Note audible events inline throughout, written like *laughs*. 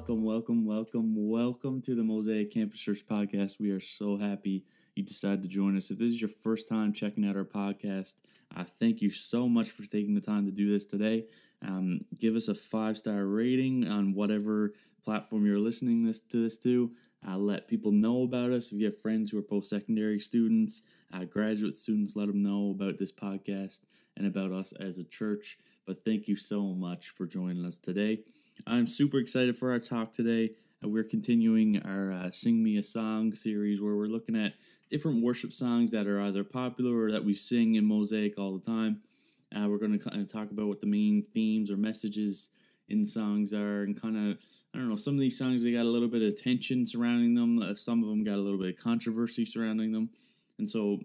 welcome, welcome, welcome, welcome to the Mosaic Campus Church podcast. We are so happy you decided to join us. If this is your first time checking out our podcast, uh, thank you so much for taking the time to do this today. Um, give us a five star rating on whatever platform you're listening this to this to. Uh, let people know about us. If you have friends who are post secondary students, uh, graduate students, let them know about this podcast and about us as a church. But thank you so much for joining us today. I'm super excited for our talk today. Uh, we're continuing our uh, Sing Me a Song series where we're looking at different worship songs that are either popular or that we sing in Mosaic all the time. Uh, we're going to kind of talk about what the main themes or messages in songs are and kind of, I don't know, some of these songs, they got a little bit of tension surrounding them. Uh, some of them got a little bit of controversy surrounding them. And so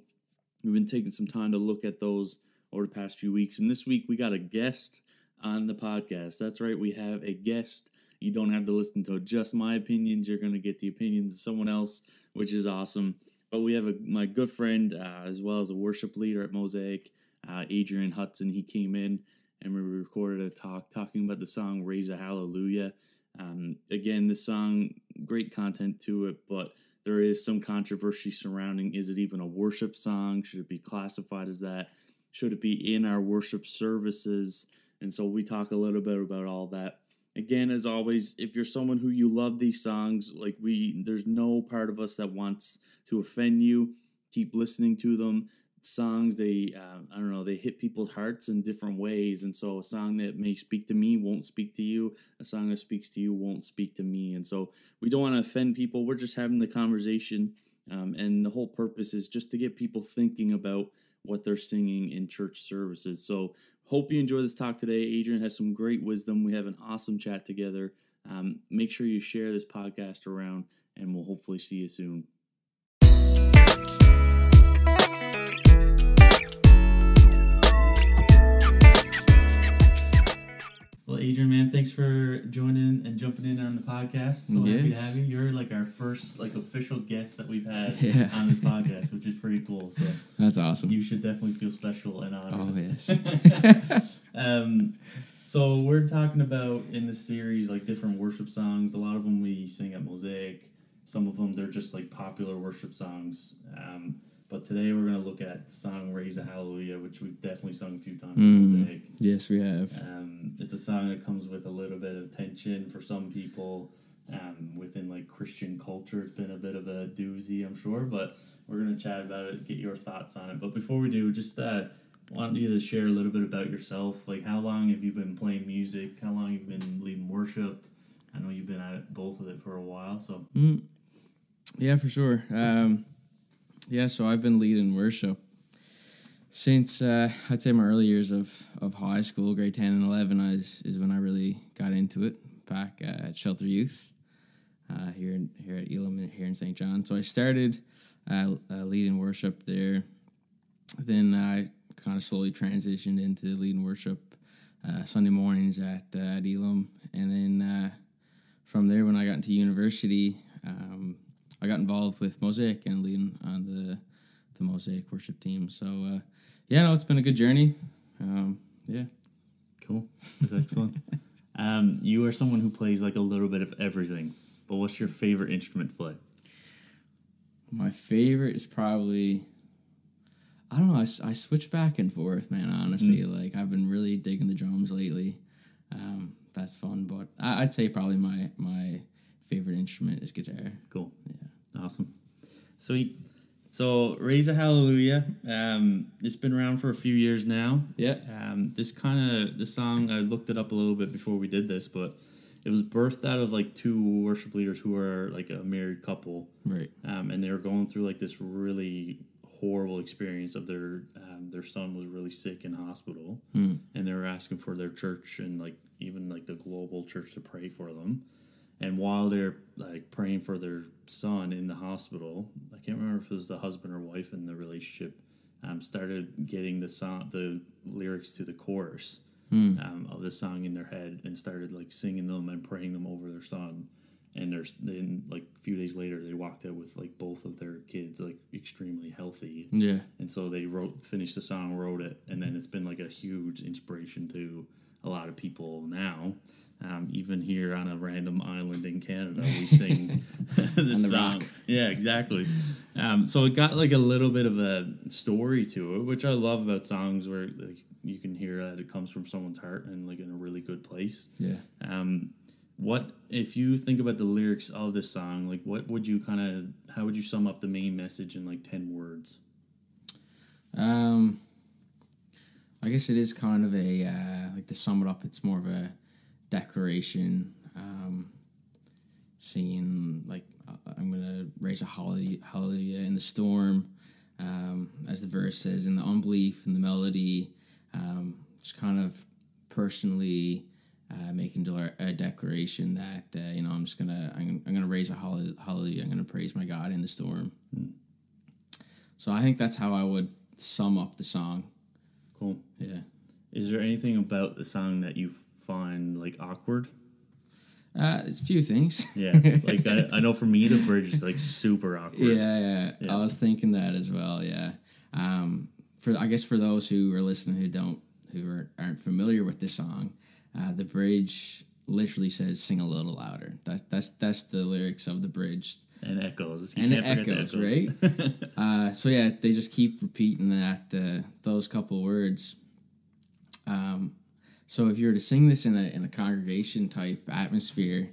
we've been taking some time to look at those over the past few weeks. And this week we got a guest on the podcast. That's right, we have a guest. You don't have to listen to just my opinions. You're going to get the opinions of someone else, which is awesome. But we have a, my good friend, uh, as well as a worship leader at Mosaic, uh, Adrian Hudson. He came in and we recorded a talk talking about the song Raise a Hallelujah. Um, again, this song, great content to it, but there is some controversy surrounding is it even a worship song? Should it be classified as that? Should it be in our worship services? And so we talk a little bit about all that. Again, as always, if you're someone who you love these songs, like we, there's no part of us that wants to offend you. Keep listening to them. Songs, they, uh, I don't know, they hit people's hearts in different ways. And so a song that may speak to me won't speak to you. A song that speaks to you won't speak to me. And so we don't want to offend people. We're just having the conversation. Um, and the whole purpose is just to get people thinking about what they're singing in church services. So Hope you enjoy this talk today. Adrian has some great wisdom. We have an awesome chat together. Um, make sure you share this podcast around, and we'll hopefully see you soon. Adrian, man, thanks for joining and jumping in on the podcast. So yes. happy to have you. You're like our first like official guest that we've had *laughs* yeah. on this podcast, which is pretty cool. So that's awesome. You should definitely feel special and honored. Oh yes. *laughs* um, so we're talking about in this series like different worship songs. A lot of them we sing at Mosaic. Some of them they're just like popular worship songs. Um, but today we're going to look at the song Raise a Hallelujah, which we've definitely sung a few times mm, Yes, we have. Um, it's a song that comes with a little bit of tension for some people. Um, within like Christian culture, it's been a bit of a doozy, I'm sure, but we're going to chat about it, get your thoughts on it. But before we do, just uh, want you to share a little bit about yourself. Like, how long have you been playing music? How long have you been leading worship? I know you've been at both of it for a while, so. Mm. Yeah, for sure. Um, yeah, so I've been leading worship since uh, I'd say my early years of, of high school, grade 10 and 11 is, is when I really got into it back uh, at Shelter Youth uh, here, in, here at Elim, here in St. John. So I started uh, uh, leading worship there. Then I kind of slowly transitioned into leading worship uh, Sunday mornings at, at Elim. And then from there, when I got into university, um, I got involved with Mosaic and leading on the the Mosaic worship team. So uh, yeah, no, it's been a good journey. Um, yeah, cool. That's excellent. *laughs* um, you are someone who plays like a little bit of everything, but what's your favorite instrument to play? My favorite is probably I don't know. I, I switch back and forth, man. Honestly, mm. like I've been really digging the drums lately. Um, that's fun, but I, would say probably my my favorite instrument is guitar. Cool. Yeah. Awesome. Sweet. So, Raise a Hallelujah. Um, it's been around for a few years now. Yeah. Um, this kind of this song, I looked it up a little bit before we did this, but it was birthed out of like two worship leaders who are like a married couple. Right. Um, and they were going through like this really horrible experience of their um, their son was really sick in hospital, mm. and they were asking for their church and like even like the global church to pray for them and while they're like praying for their son in the hospital, I can't remember if it was the husband or wife in the relationship, um, started getting the song, the lyrics to the chorus mm. um, of the song in their head, and started like singing them and praying them over their son. And there's then like a few days later, they walked out with like both of their kids like extremely healthy. Yeah. And so they wrote, finished the song, wrote it, and then it's been like a huge inspiration to a lot of people now. Um, even here on a random island in Canada, we *laughs* sing *laughs* this the song. rock. Yeah, exactly. Um, so it got like a little bit of a story to it, which I love about songs where like you can hear that it comes from someone's heart and like in a really good place. Yeah. Um, what if you think about the lyrics of this song? Like, what would you kind of how would you sum up the main message in like ten words? Um, I guess it is kind of a uh, like to sum it up. It's more of a declaration, um, singing like uh, I'm gonna raise a hallelujah, hallelujah in the storm, um, as the verse says, in the unbelief and the melody. Um, just kind of personally uh, making a declaration that uh, you know I'm just gonna I'm, I'm gonna raise a hallelujah. I'm gonna praise my God in the storm. So I think that's how I would sum up the song. Cool. Yeah. Is there anything about the song that you find like awkward? Uh, it's a few things. *laughs* Yeah, like I, I know for me the bridge is like super awkward. yeah, yeah, Yeah. I was thinking that as well. Yeah. Um, for I guess for those who are listening who don't who are, aren't familiar with this song, uh, the bridge literally says "sing a little louder." That that's that's the lyrics of the bridge. and echoes. You And it the echoes, *laughs* Uh, so yeah, they just keep repeating that uh, those couple words. Um, so if you were to sing this in a in a congregation type atmosphere,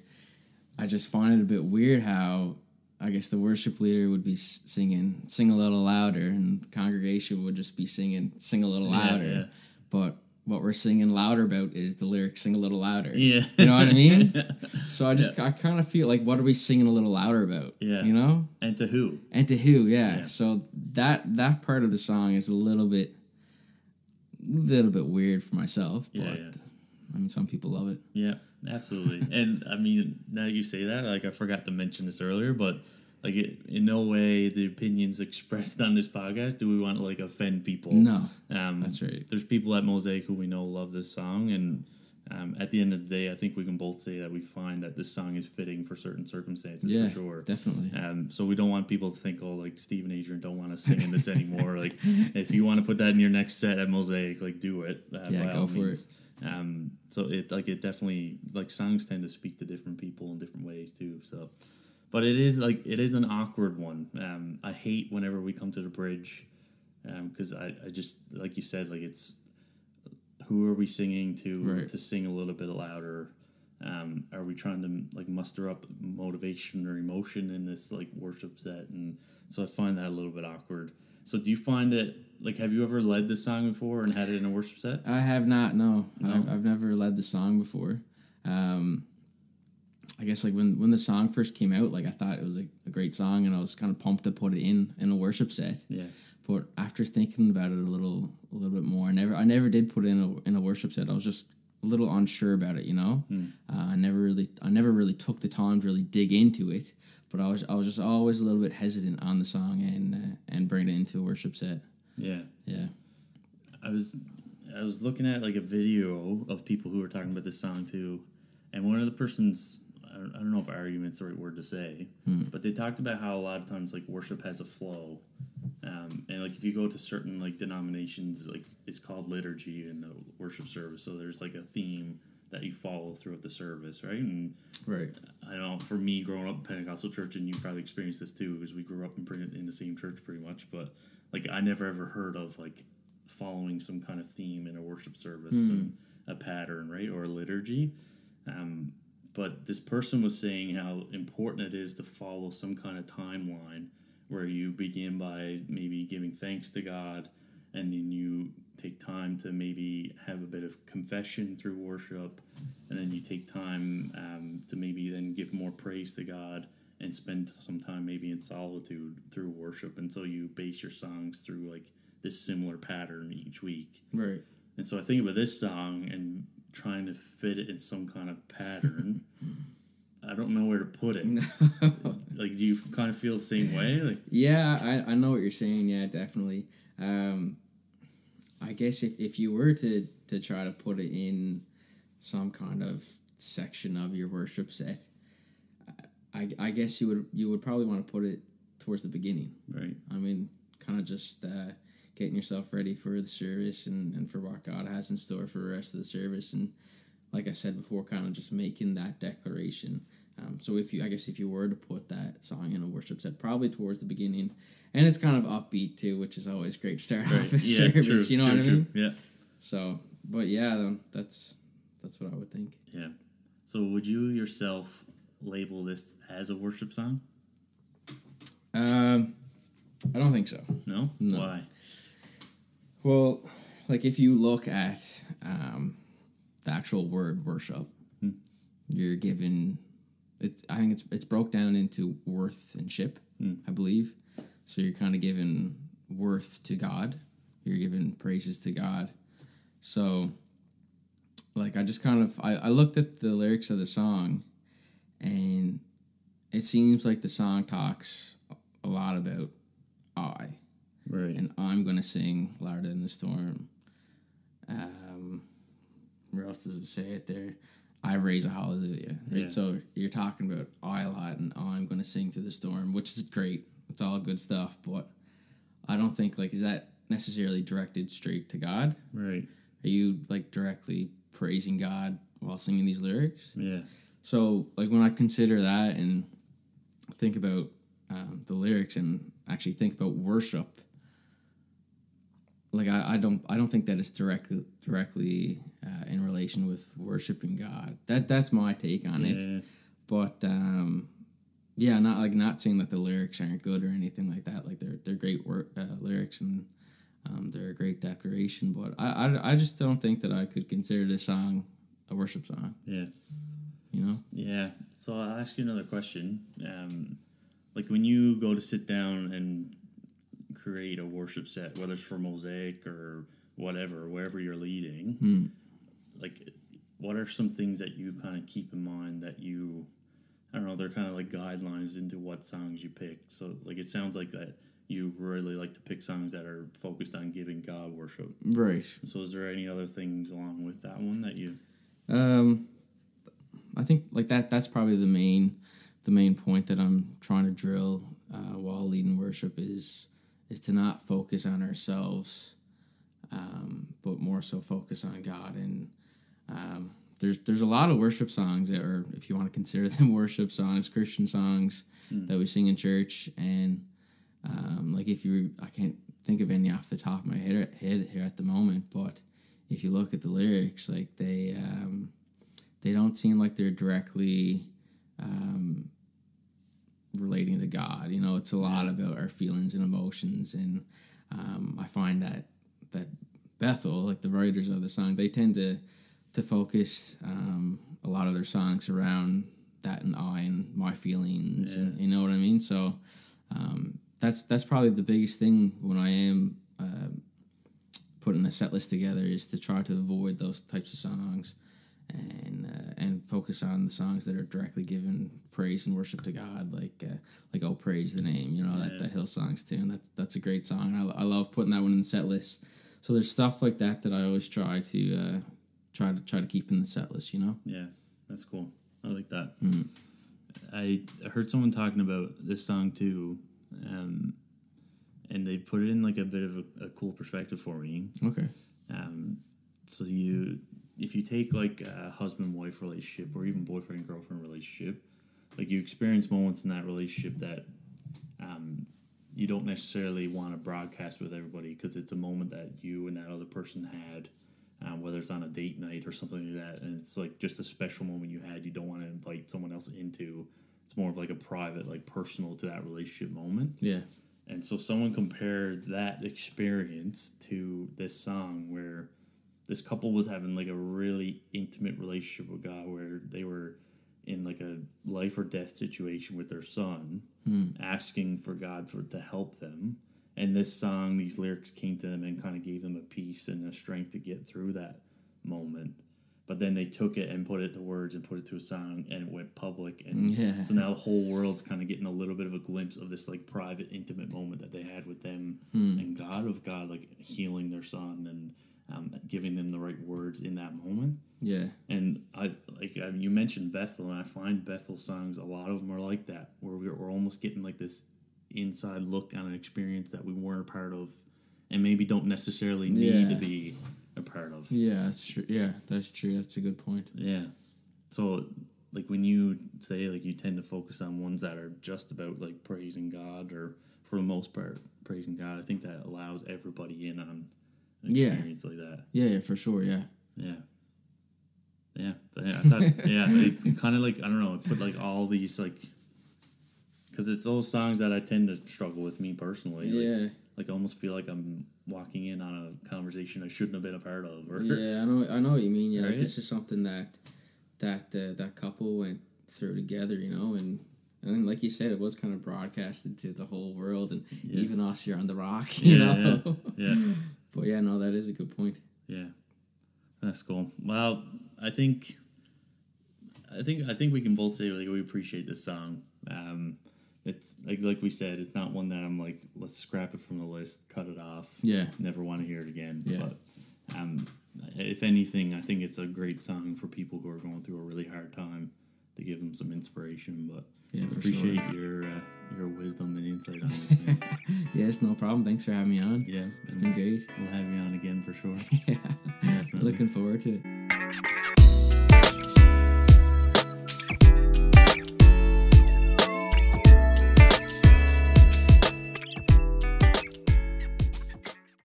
I just find it a bit weird how I guess the worship leader would be singing "Sing a little louder" and the congregation would just be singing "Sing a little louder." yeah. But what we're singing louder about is the lyric "Sing a little louder." yeah, You know what I mean? *laughs* So I just I kind of feel like what are we singing a little louder about? Yeah. You know? and to who? And to who, yeah. Yeah. So that that part of the song is a little bit little bit weird for myself, but Yeah, yeah. I mean some people love it. Yeah, absolutely. *laughs* and I mean, now you say that, like I forgot to mention this earlier, but like it, in no way the opinions *laughs* expressed on this podcast do we want to like offend people. No. um, That's right. There's people at Mosaic who we know love this song, and um, at the end of the day, I think we can both say that we find that this song is fitting for certain circumstances Yeah, for sure. definitely. Um, so we don't want people to think, oh, like Steve and Adrian don't want to sing in this *laughs* anymore. like, if you want to put that in your next set at Mosaic, like do it. Uh, Yeah, by go all for means. Um, so it like it definitely like songs tend to speak to different people in different ways too. So, but it is like it is an awkward one. Um, I hate whenever we come to the bridge, because I, I just like you said like it's who are we singing to Right. to sing a little bit louder. Um, are we trying to like muster up motivation or emotion in this like worship set? And so I find that a little bit awkward. So do you find that like have you ever led this song before and had it in a worship set? I have not, no. No? I've, I've never led the song before. Um I guess like when when the song first came out, like I thought it was a, a great song and I was kind of pumped to put it in in a worship set. Yeah. But after thinking about it a little a little bit more, I never I never did put it in a in a worship set. I was just a little unsure about it, you know. Uh, I never really I never really took the time to really dig into it. But I was I was just always a little bit hesitant on the song and uh, and bring it into a worship set. Yeah. Yeah. I was I was looking at like a video of people who were talking about this song too, and one of the persons I don't, I don't know if argument's the right word to say, but they talked about how a lot of times like worship has a flow, um, and like if you go to certain like denominations, like it's called liturgy in the worship service, so there's like a theme that you follow throughout the service, right? And Right. I know for me growing up in Pentecostal church, and you probably experienced this too, because we grew up in pretty, in the same church pretty much. But like I never ever heard of like following some kind of theme in a worship service, and a pattern, right, or a liturgy. Um, but this person was saying how important it is to follow some kind of timeline where you begin by maybe giving thanks to God, and then you take time to maybe have a bit of confession through worship, and then you take time um, to maybe then give more praise to God and spend some time maybe in solitude through worship. And so you base your songs through like this similar pattern each week. Right. And so I think about this song and trying to fit it in some kind of pattern. *laughs* I don't know where to put it. *laughs* like, do you kind of feel the same way? Like, Yeah, I, I know what you're saying. Yeah, definitely. Um, I guess if, if you were to, to try to put it in some kind of section of your worship set, I, I guess you would you would probably want to put it towards the beginning. right? I mean, kind of just uh, getting yourself ready for the service and, and for what God has in store for the rest of the service. And like I said before, kind of just making that declaration. Um, so if you, I guess, if you were to put that song in a worship set, probably towards the beginning, and it's kind of upbeat too, which is always great to start Right. off a Yeah, service. true, you know true, what I mean? true. Yeah. So, but yeah, that's that's what I would think. Yeah. So would you yourself label this as a worship song? Um, I don't think so. No? No. Why? Well, like if you look at um, the actual word worship, Hmm. you're given. It's I think it's it's broke down into worth and ship, Hmm. I believe. So you're kind of giving worth to God. You're giving praises to God. So, like I just kind of I, I looked at the lyrics of the song, and it seems like the song talks a lot about I Right. and I'm gonna sing louder than the storm. Um, where else does it say it there? I raise a hallelujah. Right. Yeah. So you're talking about I lot, and I'm gonna sing through the storm, which is great. It's all good stuff, but I don't think like is that necessarily directed straight to God? right. Are you like directly praising God while singing these lyrics? Yeah. So, like when I consider that and think about um, the lyrics and actually think about worship, like I, I don't I don't think that it's directly directly uh, in relation with worshiping God. That that's my take on it. Yeah. But um, yeah, not like not saying that the lyrics aren't good or anything like that. Like they're they're great work uh, lyrics and um, they're a great declaration. But I, I I just don't think that I could consider this song a worship song. Yeah. You know. Yeah. So I'll ask you another question. Um, like when you go to sit down and create a worship set, whether it's for Mosaic or whatever, wherever you're leading, Hmm. like what are some things that you kind of keep in mind that you, I don't know, they're kind of like guidelines into what songs you pick. So like it sounds like that you really like to pick songs that are focused on giving God worship. Right. So is there any other things along with that one that you? Um, I think like that. That's probably the main, the main point that I'm trying to drill uh, while leading worship is is to not focus on ourselves, um, but more so focus on God. And um, there's there's a lot of worship songs that are, if you want to consider them *laughs* worship songs, Christian songs that we sing in church, and um, like if you, I can't think of any off the top of my head, head here at the moment, but if you look at the lyrics, like they um, they don't seem like they're directly um, relating to God. You know, it's a lot about our feelings and emotions, and um, I find that that Bethel, like the writers of the song, they tend to to focus um, a lot of their songs around that and I and my feelings, and, you know what I mean. So um, that's that's probably the biggest thing when I am. Uh, putting a set list together is to try to avoid those types of songs and uh, and focus on the songs that are directly giving praise and worship to God, like uh, like "Oh Praise the Name," you know that, that Hillsongs tune. That's that's a great song. I, I love putting that one in the set list. So there's stuff like that that I always try to uh, try to try to keep in the set list. You know. Yeah, that's cool. I like that. I heard someone talking about this song too, um, and they put it in like a bit of a, a cool perspective for me. Okay. Um, so you, if you take like a husband wife relationship or even boyfriend girlfriend relationship, like you experience moments in that relationship that um, you don't necessarily want to broadcast with everybody because it's a moment that you and that other person had. Um, whether it's on a date night or something like that, and it's like just a special moment you had, you don't want to invite someone else into. It's more of like a private, like personal to that relationship moment. Yeah. And so someone compared that experience to this song where this couple was having like a really intimate relationship with God where they were in like a life or death situation with their son, hmm. asking for God for to help them. And this song, these lyrics came to them and kind of gave them a peace and a strength to get through that moment. But then they took it and put it to words and put it to a song and it went public and *laughs* Yeah. so now the whole world's kind of getting a little bit of a glimpse of this like private, intimate moment that they had with them hmm. and God of God, like healing their son and um, giving them the right words in that moment. Yeah. And I like I you mentioned Bethel, and I find Bethel songs a lot of them are like that, where we're, we're almost getting like this inside look on an experience that we weren't a part of, and maybe don't necessarily need Yeah. to be a part part of. Yeah, that's true. Yeah, that's true. That's a good point. Yeah. So like when you say like you tend to focus on ones that are just about like praising God or for the most part praising God, I think that allows everybody in on an Yeah. experience like that. Yeah, yeah, for sure. Yeah. Yeah. Yeah. Yeah. I thought, yeah. It kind of like, I don't know, put like all these like, because it's those songs that I tend to struggle with me personally. Like, Yeah. Like I almost feel like I'm walking in on a conversation I shouldn't have been a part of. Or, Yeah, I know. I know what you mean. Yeah, like, this is something that that uh, that couple went through together, you know, and and like you said, it was kind of broadcasted to the whole world, and Yeah. even us here on the rock, *laughs* you Yeah, know. yeah. But yeah, no, that is a good point. Yeah, that's cool. Well, I think, I think, I think we can both say like we appreciate this song. Um, it's like like we said, it's not one that I'm like let's scrap it from the list, cut it off. Yeah. never want to hear it again. Yeah. But um, if anything, I think it's a great song for people who are going through a really hard time to give them some inspiration. But Yeah, appreciate sure. your uh, your wisdom and insight on this. Man. *laughs* Yes, no problem. Thanks for having me on. yeah, it's been great. we'll have you on again for sure. *laughs* yeah, Definitely. looking forward to it.